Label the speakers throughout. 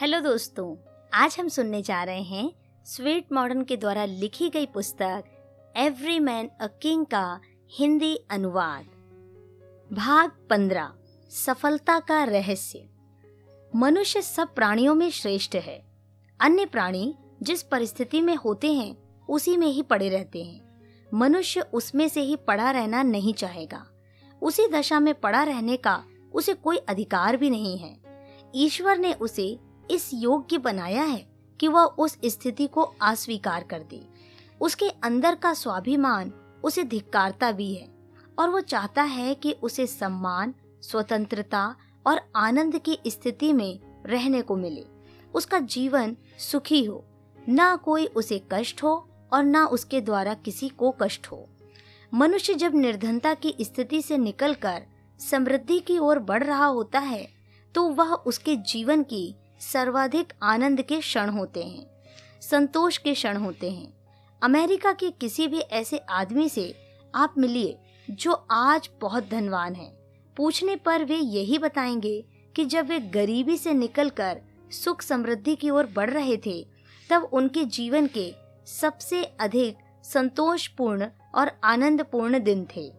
Speaker 1: Hello दोस्तों, आज हम सुनने जा रहे हैं स्वीट मॉडर्न के द्वारा लिखी गई पुस्तक, एवरी मैन अ किंग का हिंदी अनुवाद। भाग पंद्रह, सफलता का रहस्य। मनुष्य सब प्राणियों में श्रेष्ठ है। अन्य प्राणी जिस परिस्थिति में होते हैं, उसी में ही पड़े रहते हैं। मनुष्य उसमें से ही पड़ा रहना नहीं चाहेगा। उसी दशा में पड़ा रहने का उसे कोई अधिकार भी नहीं है। ईश्वर ने उसे इस योग्य बनाया है कि वह उस स्थिति को अस्वीकार कर दे। उसके अंदर का स्वाभिमान, उसे धिक्कारता भी है और वो चाहता है कि उसे सम्मान, स्वतंत्रता और आनंद की स्थिति में रहने को मिले। उसका जीवन सुखी हो, ना कोई उसे कष्ट हो और ना उसके द्वारा किसी को कष्ट हो। मनुष्य जब निर्धनता की स्थिति से निकलकर समृद्धि की ओर बढ़ रहा होता है तो वह उसके जीवन की सर्वाधिक आनंद के क्षण होते हैं, संतोष के क्षण होते हैं। अमेरिका के किसी भी ऐसे आदमी से आप मिलिए जो आज बहुत धनवान है। पूछने पर वे यही बताएँगे कि जब वे गरीबी से निकलकर सुख समृद्धि की ओर बढ़ रहे थे, तब उनके जीवन के सबसे अधिक संतोषपूर्ण और आनंदपूर्ण दिन थे।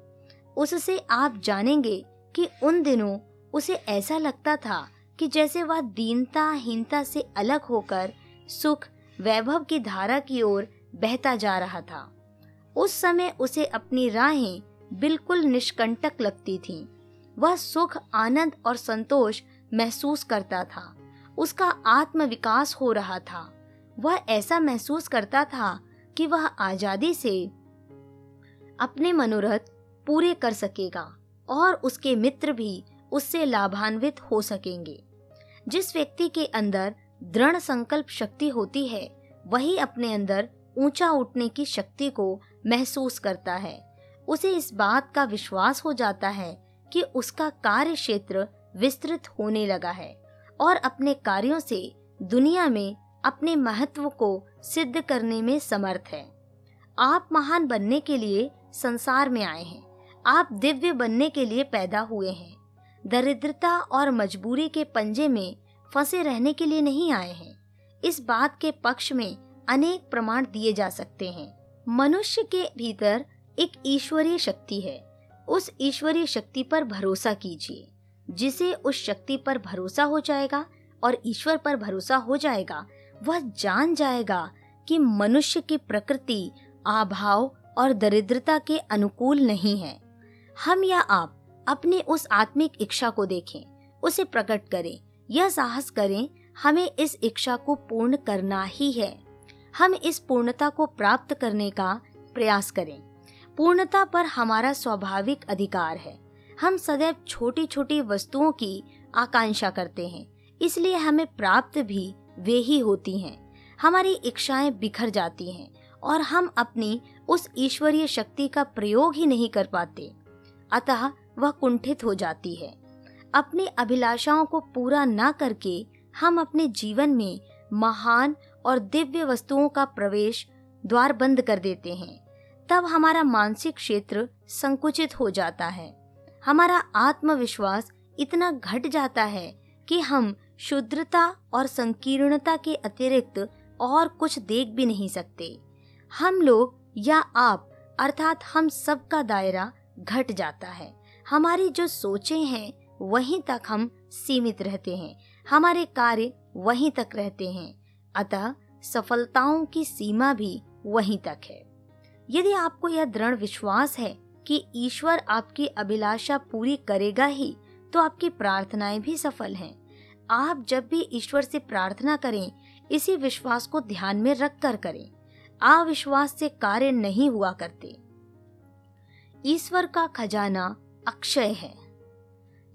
Speaker 1: उससे आप जानेंगे कि उन दिनों उसे ऐसा लगता था कि जैसे वह दीनता, हीनता से अलग होकर सुख, वैभव की धारा की ओर बहता जा रहा था। उस समय उसे अपनी राहें बिल्कुल निष्कंटक लगती थीं। वह सुख, आनंद और संतोष महसूस करता था। उसका आत्म विकास हो रहा था। वह ऐसा महसूस करता था कि वह आज़ादी से अपने मनोरथ पूरे कर सकेगा और उसके मित्र भी उससे लाभान्वित हो सकेंगे। जिस व्यक्ति के अंदर दृढ़ संकल्प शक्ति होती है, वही अपने अंदर ऊँचा उठने की शक्ति को महसूस करता है। उसे इस बात का विश्वास हो जाता है कि उसका कार्य क्षेत्र विस्तृत होने लगा है और अपने कार्यों से दुनिया में अपने महत्व को सिद्ध करने में समर्थ है। आप महान बनने के लिए संसार में आए हैं। आप दिव्य बनने के लिए पैदा हुए हैं। दरिद्रता और मजबूरी के पंजे में फंसे रहने के लिए नहीं आए हैं। इस बात के पक्ष में अनेक प्रमाण दिए जा सकते हैं। मनुष्य के भीतर एक ईश्वरीय शक्ति है। उस ईश्वरीय शक्ति पर भरोसा कीजिए, जिसे उस शक्ति पर भरोसा हो जाएगा और ईश्वर पर भरोसा हो जाएगा, वह जान जाएगा कि मनुष्य की प्रकृति अभाव और दरिद्रता के अनुकूल नहीं है। हम या आप अपने उस आत्मिक इच्छा को देखें, उसे प्रकट करें। यह साहस करें, हमें इस इच्छा को पूर्ण करना ही है। हम इस पूर्णता को प्राप्त करने का प्रयास करें। पूर्णता पर हमारा स्वाभाविक अधिकार है। हम सदैव छोटी छोटी वस्तुओं की आकांक्षा करते हैं, इसलिए हमें प्राप्त भी वे ही होती हैं। हमारी इच्छाएँ बिखर जाती हैं, और हम अपनी उस ईश्वरीय शक्ति का प्रयोग ही नहीं कर पाते। अतः वह कुंठित हो जाती है। अपनी अभिलाषाओं को पूरा न करके हम अपने जीवन में महान और दिव्य वस्तुओं का प्रवेश द्वार बंद कर देते हैं। तब हमारा मानसिक क्षेत्र संकुचित हो जाता है। हमारा आत्मविश्वास इतना घट जाता है कि हम शुद्रता और संकीर्णता के अतिरिक्त और कुछ देख भी नहीं सकते। हम लोग या आप, अर्थात हम सब का दायरा घट जाता है। हमारी जो सोचे हैं, वहीं तक हम सीमित रहते हैं। हमारे कार्य वहीं तक रहते हैं। अतः सफलताओं की सीमा भी वहीं तक है। यदि आपको यह दृढ़ विश्वास है कि ईश्वर आपकी अभिलाषा पूरी करेगा ही तो आपकी प्रार्थनाएँ भी सफल हैं। आप जब भी ईश्वर से प्रार्थना करें, इसी विश्वास को ध्यान में रख कर करें। अविश्वास से कार्य नहीं हुआ करते। ईश्वर का खजाना अक्षय है।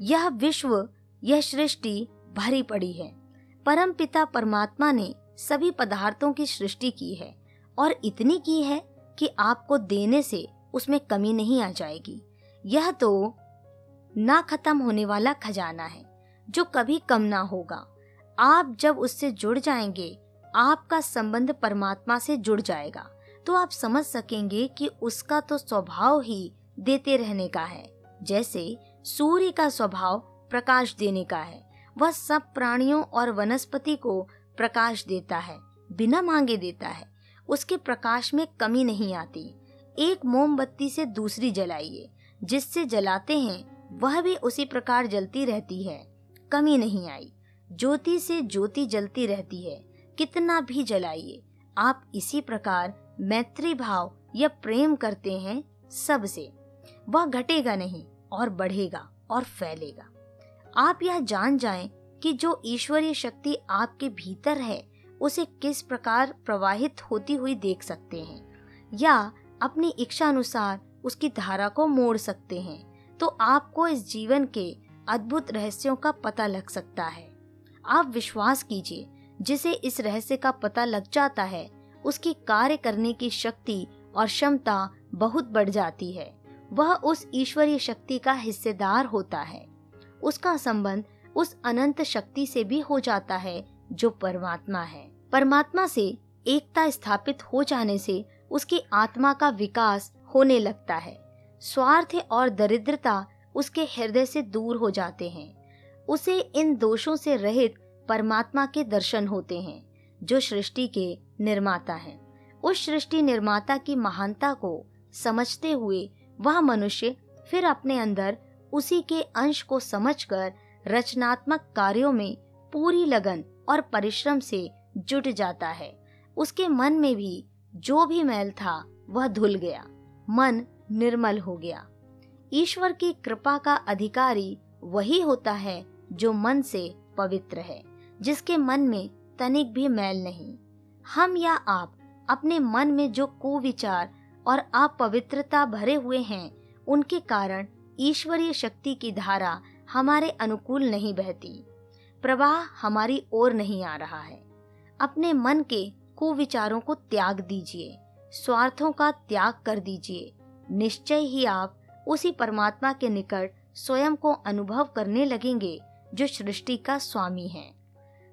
Speaker 1: यह विश्व, यह सृष्टि भरी पड़ी है। परम पिता परमात्मा ने सभी पदार्थों की सृष्टि की है और इतनी की है कि आपको देने से उसमें कमी नहीं आ जाएगी। यह तो ना खत्म होने वाला खजाना है, जो कभी कम ना होगा। आप जब उससे जुड़ जाएँगे, आपका संबंध परमात्मा से जुड़ जाएगा। तो आप समझ सकेंगे कि उसका तो स्वभाव ही देते रहने का है। जैसे सूर्य का स्वभाव प्रकाश देने का है, वह सब प्राणियों और वनस्पति को प्रकाश देता है, बिना मांगे देता है। उसके प्रकाश में कमी नहीं आती। एक मोमबत्ती से दूसरी जलाइए, जिससे जलाते हैं, वह भी उसी प्रकार जलती रहती है। कमी नहीं आई। ज्योति से ज्योति जलती रहती है। कितना भी जलाइए, आप इसी प्रकार मैत्री भाव या प्रेम करते हैं सबसे। वह घटेगा नहीं। और बढ़ेगा और फैलेगा। आप यह जान जाएँ कि जो ईश्वरीय शक्ति आपके भीतर है, उसे किस प्रकार प्रवाहित होती हुई देख सकते हैं, या अपनी इच्छा अनुसार उसकी धारा को मोड़ सकते हैं तो आपको इस जीवन के अद्भुत रहस्यों का पता लग सकता है। आप विश्वास कीजिए, जिसे इस रहस्य का पता लग जाता है, उसकी कार्य करने की शक्ति और क्षमता बहुत बढ़ जाती है। वह उस ईश्वरीय शक्ति का हिस्सेदार होता है। उसका संबंध उस अनंत शक्ति से भी हो जाता है, जो परमात्मा है। परमात्मा से एकता स्थापित हो जाने से उसकी आत्मा का विकास होने लगता है। स्वार्थ और दरिद्रता उसके हृदय से दूर हो जाते हैं। उसे इन दोषों से रहित परमात्मा के दर्शन होते हैं, जो सृष्टि के निर्माता हैं। उस सृष्टि निर्माता की महानता को समझते हुए वह मनुष्य फिर अपने अंदर उसी के अंश को समझकर रचनात्मक कार्यों में पूरी लगन और परिश्रम से जुट जाता है। उसके मन में भी जो भी मैल था, वह धुल गया। मन निर्मल हो गया। ईश्वर की कृपा का अधिकारी वही होता है जो मन से पवित्र है, जिसके मन में तनिक भी मैल नहीं। हम या आप अपने मन में जो कुविचार और अपवित्रता भरे हुए हैं। उनके कारण ईश्वरीय शक्ति की धारा हमारे अनुकूल नहीं बहती। प्रवाह हमारी ओर नहीं आ रहा है। अपने मन के कुविचारों को त्याग दीजिए। स्वार्थों का त्याग कर दीजिए। निश्चय ही आप उसी परमात्मा के निकट स्वयं को अनुभव करने लगेंगे, जो सृष्टि का स्वामी है।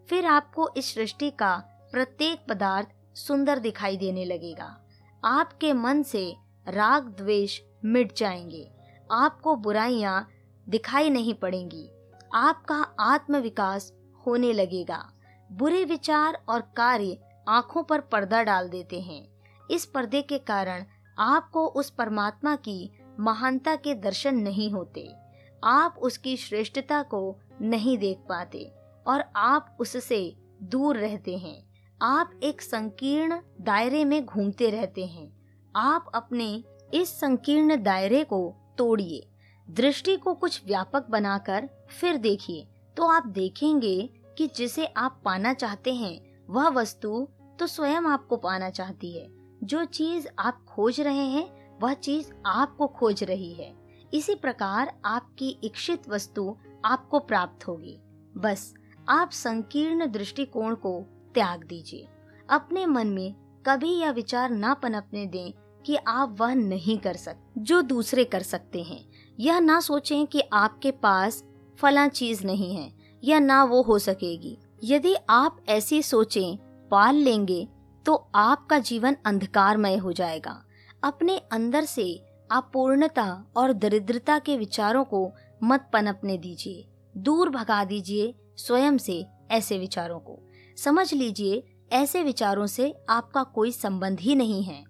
Speaker 1: फिर आपको इस सृष्टि का प्रत्येक पदार्थ सुंदर दिखाई देने लगेगा। आपके मन से राग द्वेष मिट जाएँगे। आपको बुराइयाँ दिखाई नहीं पड़ेंगी। आपका आत्म विकास होने लगेगा। बुरे विचार और कार्य आँखों पर पर्दा डाल देते हैं। इस पर्दे के कारण आपको उस परमात्मा की महानता के दर्शन नहीं होते। आप उसकी श्रेष्ठता को नहीं देख पाते और आप उससे दूर रहते हैं। आप एक संकीर्ण दायरे में घूमते रहते हैं। आप अपने इस संकीर्ण दायरे को तोड़िए। दृष्टि को कुछ व्यापक बनाकर फिर देखिए। तो आप देखेंगे कि जिसे आप पाना चाहते हैं, वह वस्तु तो स्वयं आपको पाना चाहती है। जो चीज़ आप खोज रहे हैं, वह चीज़ आपको खोज रही है। इसी प्रकार आपकी इच्छित वस्तु आपको प्राप्त होगी। बस, आप संकीर्ण दृष्टिकोण को त्याग दीजिए। अपने मन में कभी यह विचार ना पनपने दें कि आप वह नहीं कर सकते जो दूसरे कर सकते हैं। यह ना सोचें कि आपके पास फला चीज़ नहीं है, या ना वो हो सकेगी। यदि आप ऐसी सोचें पाल लेंगे तो आपका जीवन अंधकारमय हो जाएगा। अपने अंदर से अपूर्णता और दरिद्रता के विचारों को मत पनपने दीजिए। दूर भगा दीजिए स्वयं से ऐसे विचारों को। समझ लीजिए, ऐसे विचारों से आपका कोई संबंध ही नहीं है।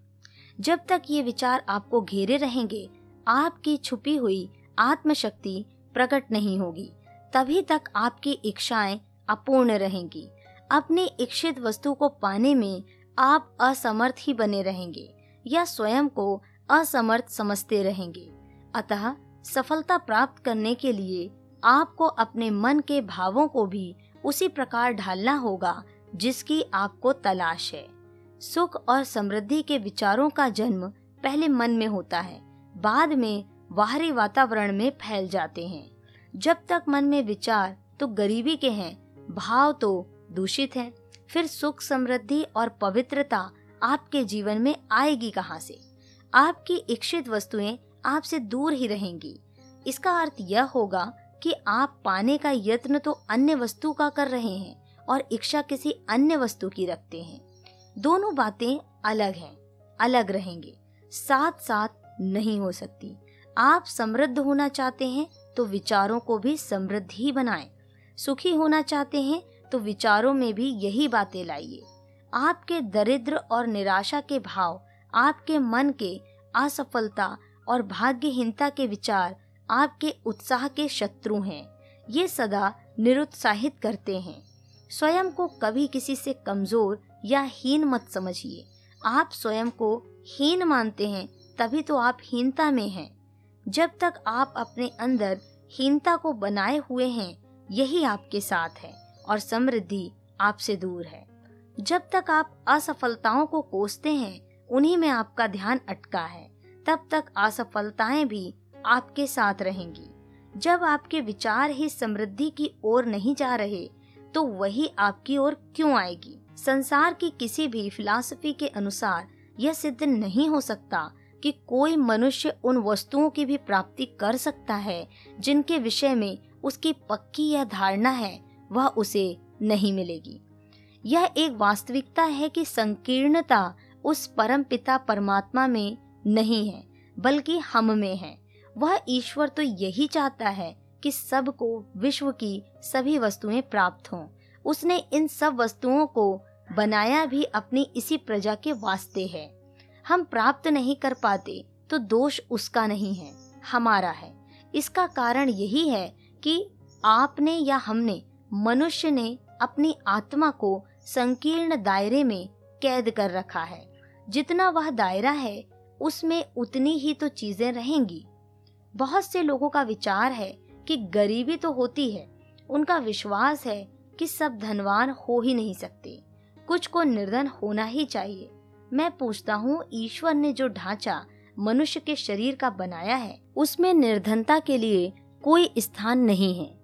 Speaker 1: जब तक ये विचार आपको घेरे रहेंगे, आपकी छुपी हुई आत्मशक्ति प्रकट नहीं होगी, तभी तक आपकी इच्छाएँ अपूर्ण रहेंगी। अपनी इच्छित वस्तु को पाने में आप असमर्थ ही बने रहेंगे या स्वयं को असमर्थ समझते रहेंगे। अतः सफलता प्राप्त करने के लिए आपको अपने मन के भावों को भी उसी प्रकार ढालना होगा, जिसकी आपको तलाश है। सुख और समृद्धि के विचारों का जन्म पहले मन में होता है, बाद में बाहरी वातावरण में फैल जाते हैं। जब तक मन में विचार तो गरीबी के हैं, भाव तो दूषित हैं। फिर सुख, समृद्धि और पवित्रता आपके जीवन में आएगी कहाँ से? आपकी इच्छित वस्तुएँ आपसे दूर ही रहेंगी। इसका अर्थ यह होगा कि आप पाने का यत्न तो अन्य वस्तु का कर रहे हैं और इच्छा किसी अन्य वस्तु की रखते हैं। दोनों बातें अलग हैं, अलग रहेंगे साथ साथ नहीं हो सकती। आप समृद्ध होना चाहते हैं तो विचारों को भी समृद्ध ही बनाएँ। सुखी होना चाहते हैं तो विचारों में भी यही बातें लाइए। आपके दरिद्र और निराशा के भाव, आपके मन के असफलता और भाग्यहीनता के विचार आपके उत्साह के शत्रु हैं। ये सदा निरुत्साहित करते हैं। स्वयं को कभी किसी से कमज़ोर या हीन मत समझिए। आप स्वयं को हीन मानते हैं, तभी तो आप हीनता में हैं। जब तक आप अपने अंदर हीनता को बनाए हुए हैं, यही आपके साथ है और समृद्धि आपसे दूर है। जब तक आप असफलताओं को कोसते हैं, उन्हीं में आपका ध्यान अटका है। तब तक असफलताएँ भी आपके साथ रहेंगी। जब आपके विचार ही समृद्धि की ओर नहीं जा रहे तो वही आपकी ओर क्यों आएगी? संसार की किसी भी फिलॉसफी के अनुसार यह सिद्ध नहीं हो सकता कि कोई मनुष्य उन वस्तुओं की भी प्राप्ति कर सकता है, जिनके विषय में उसकी पक्की यह धारणा है, वह उसे नहीं मिलेगी। यह एक वास्तविकता है कि संकीर्णता उस परम पिता परमात्मा में नहीं है, बल्कि हम में है। वह ईश्वर तो यही चाहता है कि सबको विश्व की सभी वस्तुएँ प्राप्त हों। उसने इन सब वस्तुओं को बनाया भी अपनी इसी प्रजा के वास्ते है। हम प्राप्त नहीं कर पाते तो दोष उसका नहीं है, हमारा है। इसका कारण यही है कि आपने या हमने मनुष्य ने अपनी आत्मा को संकीर्ण दायरे में कैद कर रखा है। जितना वह दायरा है, उसमें उतनी ही तो चीज़ें रहेंगी। बहुत से लोगों का विचार है कि गरीबी तो होती है। उनका विश्वास है कि सब धनवान हो ही नहीं सकते। कुछ को निर्धन होना ही चाहिए। मैं पूछता हूँ, ईश्वर ने जो ढांचा मनुष्य के शरीर का बनाया है, उसमें निर्धनता के लिए कोई स्थान नहीं है।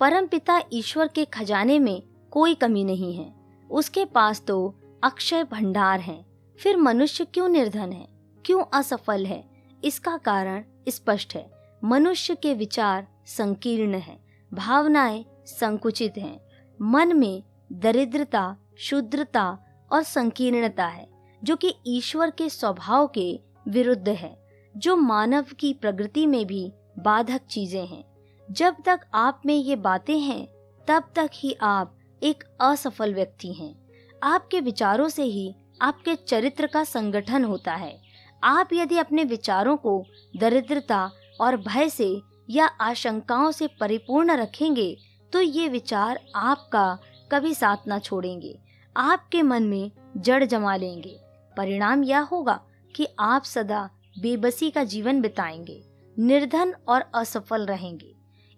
Speaker 1: परम पिता ईश्वर के खजाने में कोई कमी नहीं है। उसके पास तो अक्षय भंडार है। फिर मनुष्य क्यों निर्धन है? क्यों असफल है? इसका कारण स्पष्ट है। मनुष्य के विचार संकीर्ण है, भावनाएँ संकुचित हैं। मन में दरिद्रता, शुद्रता और संकीर्णता है, जो कि ईश्वर के स्वभाव के विरुद्ध है, जो मानव की प्रगति में भी बाधक चीज़ें हैं। जब तक आप में ये बातें हैं, तब तक ही आप एक असफल व्यक्ति हैं। आपके विचारों से ही आपके चरित्र का संगठन होता है। आप यदि अपने विचारों को दरिद्रता और भय से या आशंकाओं से परिपूर्ण रखेंगे तो ये विचार आपका कभी साथ ना छोड़ेंगे। आपके मन में जड़ जमा लेंगे। परिणाम यह होगा कि आप सदा बेबसी का जीवन बिताएँगे, निर्धन और असफल रहेंगे।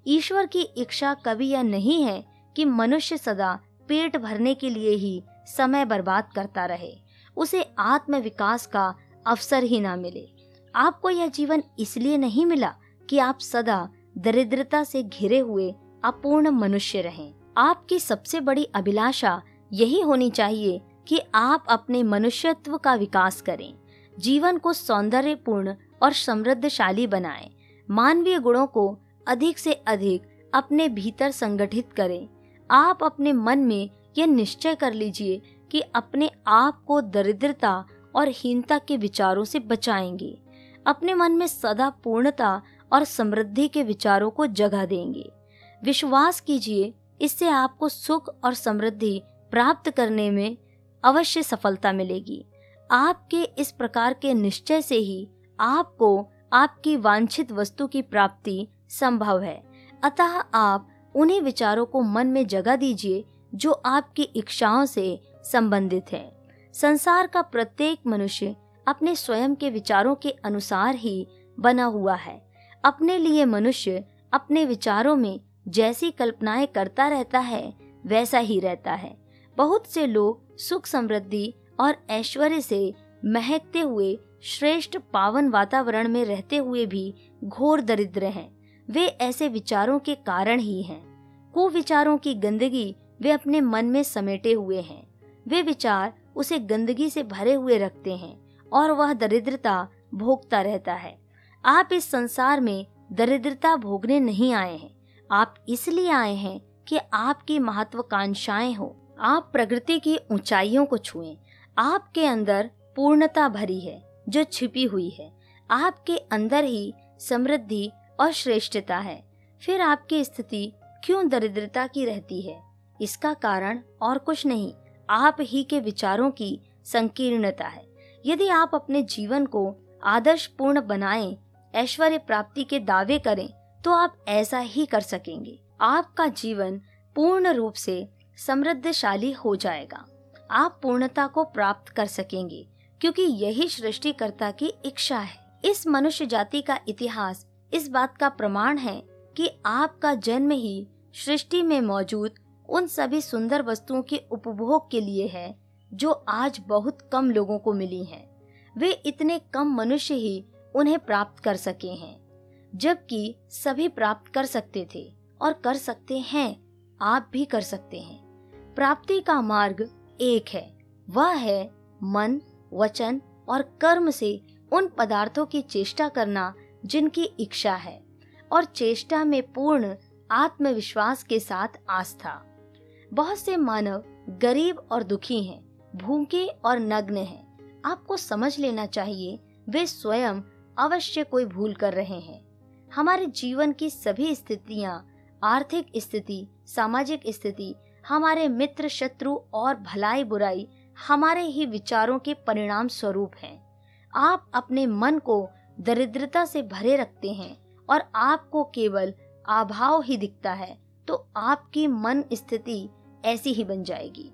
Speaker 1: ईश्वर की इच्छा कभी यह नहीं है कि मनुष्य सदा पेट भरने के लिए ही समय बर्बाद करता रहे। उसे आत्म विकास का अवसर ही ना मिले। आपको यह जीवन इसलिए नहीं मिला कि आप सदा दरिद्रता से घिरे हुए अपूर्ण मनुष्य रहें। आपकी सबसे बड़ी अभिलाषा यही होनी चाहिए कि आप अपने मनुष्यत्व का विकास करें जीवन को सौंदर्यपूर्ण और समृद्धशाली बनाएँ, मानवीय गुणों को अधिक से अधिक अपने भीतर संगठित करें। आप अपने मन में यह निश्चय कर लीजिए कि अपने आप को दरिद्रता और हीनता के विचारों से बचाएँगे। अपने मन में सदा पूर्णता और समृद्धि के विचारों को जगह देंगे। विश्वास कीजिए, इससे आपको सुख और समृद्धि प्राप्त करने में अवश्य सफलता मिलेगी। आपके इस प्रकार के निश्चय से ही आपको आपकी वांछित वस्तु की प्राप्ति संभव है। अतः आप उन्हीं विचारों को मन में जगह दीजिए जो आपकी इच्छाओं से संबंधित है। संसार का प्रत्येक मनुष्य अपने स्वयं के विचारों के अनुसार ही बना हुआ है। अपने लिए मनुष्य अपने विचारों में जैसी कल्पनाएँ करता रहता है, वैसा ही रहता है। बहुत से लोग सुख समृद्धि और ऐश्वर्य से महकते हुए, श्रेष्ठ पावन वातावरण में रहते हुए भी घोर दरिद्र हैं। वे ऐसे विचारों के कारण ही हैं। कुविचारों की गंदगी वे अपने मन में समेटे हुए हैं। वे विचार उसे गंदगी से भरे हुए रखते हैं और वह दरिद्रता भोगता रहता है। आप इस संसार में दरिद्रता भोगने नहीं आए हैं। आप इसलिए आए हैं कि आपकी महत्वाकांक्षाएँ हो। आप प्रकृति की ऊंचाइयों को छुएँ। आपके अंदर पूर्णता भरी है, जो छिपी हुई है। आपके अंदर ही समृद्धि और श्रेष्ठता है। फिर आपकी स्थिति क्यों दरिद्रता की रहती है? इसका कारण और कुछ नहीं। आप ही के विचारों की संकीर्णता है। यदि आप अपने जीवन को आदर्श पूर्ण बनाए, ऐश्वर्य प्राप्ति के दावे करें तो आप ऐसा ही कर सकेंगे। आपका जीवन पूर्ण रूप से समृद्धशाली हो जाएगा। आप पूर्णता को प्राप्त कर सकेंगे, क्योंकि यही सृष्टिकर्ता की इच्छा है। इस मनुष्य जाति का इतिहास, इस बात का प्रमाण है कि आपका जन्म ही सृष्टि में मौजूद उन सभी सुंदर वस्तुओं के उपभोग के लिए है, जो आज बहुत कम लोगों को मिली हैं। वे इतने कम मनुष्य ही उन्हें प्राप्त कर सके हैं, जबकि सभी प्राप्त कर सकते थे और कर सकते हैं, आप भी कर सकते हैं प्राप्ति का मार्ग एक है, वह है मन, वचन और कर्म से उन पदार्थों की चेष्टा करना जिनकी इच्छा है, और चेष्टा में पूर्ण आत्मविश्वास के साथ आस्था बहुत से मानव गरीब और दुखी हैं, भूखे और नग्न हैं। आपको समझ लेना चाहिए वे स्वयं अवश्य कोई भूल कर रहे हैं हमारे जीवन की सभी स्थितियाँ आर्थिक स्थिति सामाजिक स्थिति हमारे मित्र शत्रु और भलाई बुराई हमारे ही विचारों के परिणाम स्वरूप हैं। आप अपने मन को दरिद्रता से भरे रखते हैं और आपको केवल अभाव ही दिखता है तो आपकी मन स्थिति ऐसी ही बन जाएगी।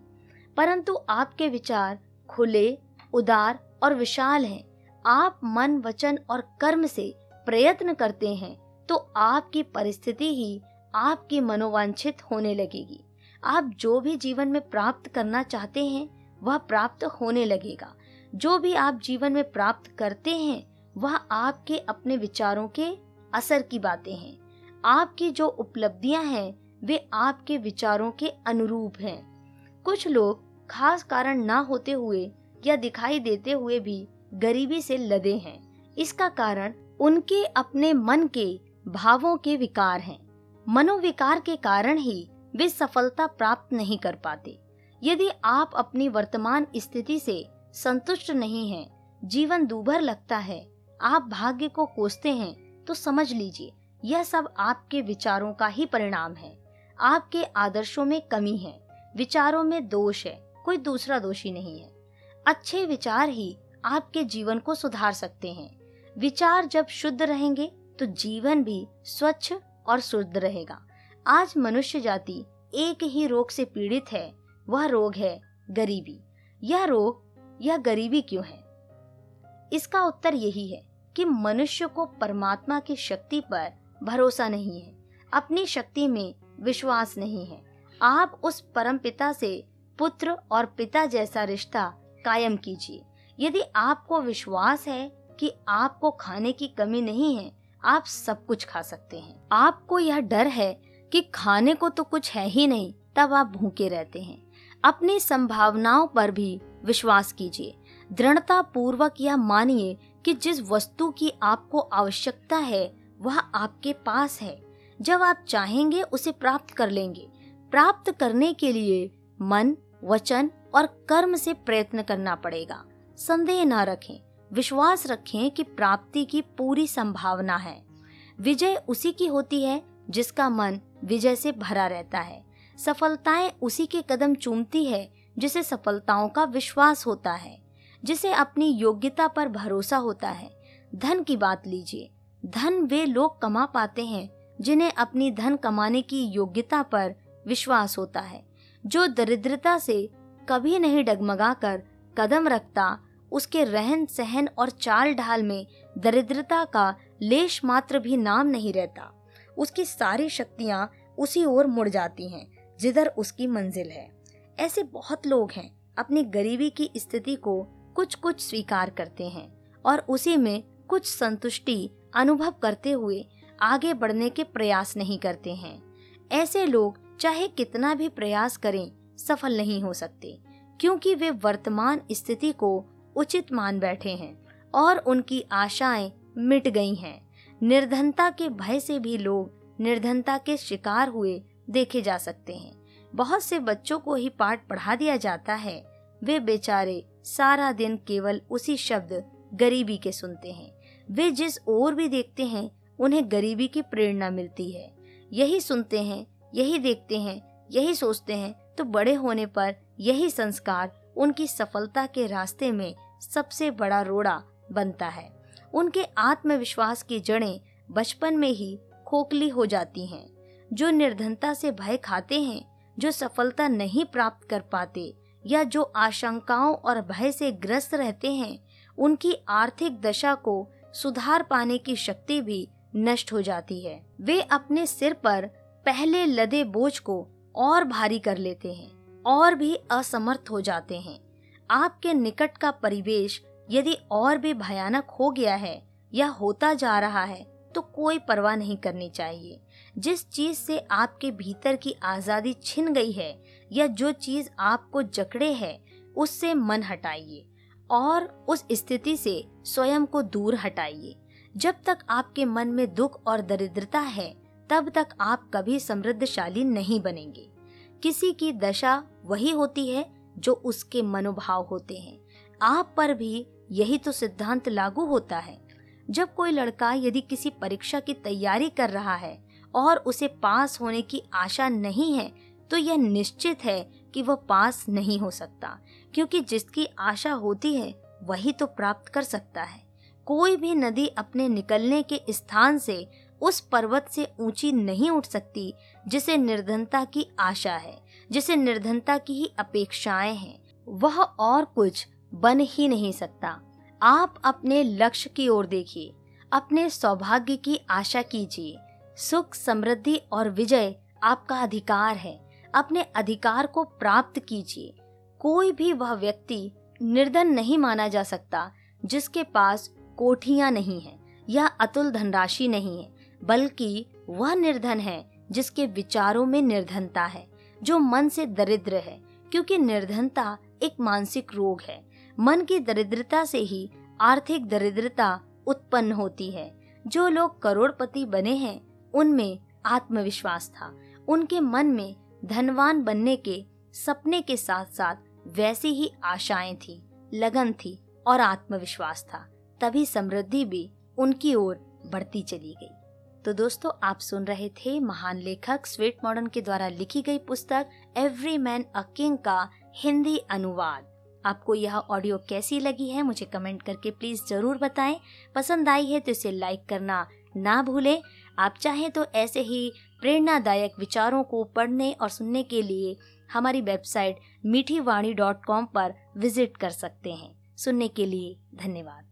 Speaker 1: परंतु आपके विचार खुले, उदार और विशाल हैं। आप मन, वचन और कर्म से प्रयत्न करते हैं तो आपकी परिस्थिति ही आपकी मनोवांछित होने लगेगी। आप जो भी जीवन में प्राप्त करना चाहते हैं, वह प्राप्त होने लगेगा। जो भी आप जीवन में प्राप्त करते हैं, वह आपके अपने विचारों के असर की बातें हैं। आपकी जो उपलब्धियाँ हैं वे आपके विचारों के अनुरूप हैं। कुछ लोग खास कारण ना होते हुए या दिखाई देते हुए भी गरीबी से लदे हैं। इसका कारण उनके अपने मन के भावों के विकार हैं। मनोविकार के कारण ही वे सफलता प्राप्त नहीं कर पाते। यदि आप अपनी वर्तमान स्थिति से संतुष्ट नहीं हैं, जीवन दूभर लगता है आप भाग्य को कोसते हैं तो समझ लीजिए यह सब आपके विचारों का ही परिणाम है। आपके आदर्शों में कमी है, विचारों में दोष है, कोई दूसरा दोषी नहीं है। अच्छे विचार ही आपके जीवन को सुधार सकते हैं। विचार जब शुद्ध रहेंगे तो जीवन भी स्वच्छ और शुद्ध रहेगा। आज मनुष्य जाति एक ही रोग से पीड़ित है, वह रोग है गरीबी। यह रोग, यह गरीबी क्यों है? इसका उत्तर यही है कि मनुष्य को परमात्मा की शक्ति पर भरोसा नहीं है। अपनी शक्ति में विश्वास नहीं है। आप उस परम पिता से पुत्र और पिता जैसा रिश्ता कायम कीजिए। यदि आपको विश्वास है कि आपको खाने की कमी नहीं है, आप सब कुछ खा सकते हैं। आपको यह डर है कि खाने को तो कुछ है ही नहीं, तब आप भूखे रहते हैं। अपनी संभावनाओं पर भी विश्वास कीजिए। दृढ़ता पूर्वक यह मानिए कि जिस वस्तु की आपको आवश्यकता है, वह आपके पास है। जब आप चाहेंगे उसे प्राप्त कर लेंगे। प्राप्त करने के लिए मन, वचन और कर्म से प्रयत्न करना पड़ेगा। संदेह न रखें। विश्वास रखें कि प्राप्ति की पूरी संभावना है। विजय उसी की होती है जिसका मन विजय से भरा रहता है। सफलताएँ उसी के कदम चूमती है जिसे सफलताओं का विश्वास होता है, जिसे अपनी योग्यता पर भरोसा होता है। धन की बात लीजिए। धन वे लोग कमा पाते हैं जिन्हें अपनी धन कमाने की योग्यता पर विश्वास होता है, जो दरिद्रता से कभी नहीं डगमगा कर कदम रखता, उसके रहन सहन और चाल ढाल में दरिद्रता का लेश मात्र भी नाम नहीं रहता। उसकी सारी शक्तियाँ उसी ओर मुड़ जाती हैं, जिधर उसकी मंजिल है। ऐसे बहुत लोग हैं, अपनी गरीबी की स्थिति को कुछ कुछ स्वीकार करते हैं और उसी में कुछ संतुष्टि अनुभव करते हुए आगे बढ़ने के प्रयास नहीं करते हैं। ऐसे लोग चाहे कितना भी प्रयास करें, सफल नहीं हो सकते, क्योंकि वे वर्तमान स्थिति को उचित मान बैठे हैं और उनकी आशाएँ मिट गई हैं। निर्धनता के भय से भी लोग निर्धनता के शिकार हुए देखे जा सकते हैं। बहुत से बच्चों को ही पाठ पढ़ा दिया जाता है। वे बेचारे सारा दिन केवल उसी शब्द गरीबी के सुनते हैं। वे जिस ओर भी देखते हैं उन्हें गरीबी की प्रेरणा मिलती है। यही सुनते हैं, यही देखते हैं, यही सोचते हैं तो बड़े होने पर यही संस्कार उनकी सफलता के रास्ते में सबसे बड़ा रोड़ा बनता है। उनके आत्मविश्वास की जड़ें बचपन में ही खोखली हो जाती हैं। जो निर्धनता से भय खाते हैं, जो सफलता नहीं प्राप्त कर पाते, या जो आशंकाओं और भय से ग्रस्त रहते हैं, उनकी आर्थिक दशा को सुधार पाने की शक्ति भी नष्ट हो जाती है। वे अपने सिर पर पहले लदे बोझ को और भारी कर लेते हैं और भी असमर्थ हो जाते हैं। आपके निकट का परिवेश यदि और भी भयानक हो गया है या होता जा रहा है तो कोई परवाह नहीं करनी चाहिए। जिस चीज़ से आपके भीतर की आज़ादी छिन गई है या जो चीज़ आपको जकड़े है, उससे मन हटाइए और उस स्थिति से स्वयं को दूर हटाइए। जब तक आपके मन में दुख और दरिद्रता है, तब तक आप कभी समृद्धशाली नहीं बनेंगे। किसी की दशा वही होती है जो उसके मनोभाव होते हैं। आप पर भी यही तो सिद्धांत लागू होता है। जब कोई लड़का यदि किसी परीक्षा की तैयारी कर रहा है और उसे पास होने की आशा नहीं है तो यह निश्चित है कि वह पास नहीं हो सकता, क्योंकि जिसकी आशा होती है, वही तो प्राप्त कर सकता है। कोई भी नदी अपने निकलने के स्थान से, उस पर्वत से ऊँची नहीं उठ सकती, जिसे निर्धनता की आशा है, जिसे निर्धनता की ही अपेक्षाएँ हैं। वह और कुछ बन ही नहीं सकता। आप अपने लक्ष्य की ओर देखिए, अपने सौभाग्य की आशा कीजिए। सुख, समृद्धि और विजय आपका अधिकार है। अपने अधिकार को प्राप्त कीजिए। कोई भी वह व्यक्ति निर्धन नहीं माना जा सकता, जिसके पास कोठियाँ नहीं है, या अतुल धनराशि नहीं है, बल्कि वह निर्धन है, जिसके विचारों में निर्धनता है, जो मन से दरिद्र है, क्योंकि निर्धनता एक मानसिक रोग है। मन की दरिद्रता से ही आर्थिक दरिद्रता उत्पन्न होती है। जो लोग करोड़पति बने हैं, उनमें आत्मविश्वास था। उनके मन में धनवान बनने के सपने के साथ साथ वैसी ही आशाएँ थी, लगन थी और आत्मविश्वास था। तभी समृद्धि भी उनकी ओर बढ़ती चली गई। तो दोस्तों, आप सुन रहे थे महान लेखक स्वीट मॉडर्न के द्वारा लिखी गई पुस्तक एवरी मैन अ किंग का हिंदी अनुवाद। आपको यह ऑडियो कैसी लगी है, मुझे कमेंट करके प्लीज़ ज़रूर बताएँ। पसंद आई है तो इसे लाइक करना ना भूलें। आप चाहें तो ऐसे ही प्रेरणादायक विचारों को पढ़ने और सुनने के लिए हमारी वेबसाइट मीठी डॉट कॉम पर विज़िट कर सकते हैं। सुनने के लिए धन्यवाद।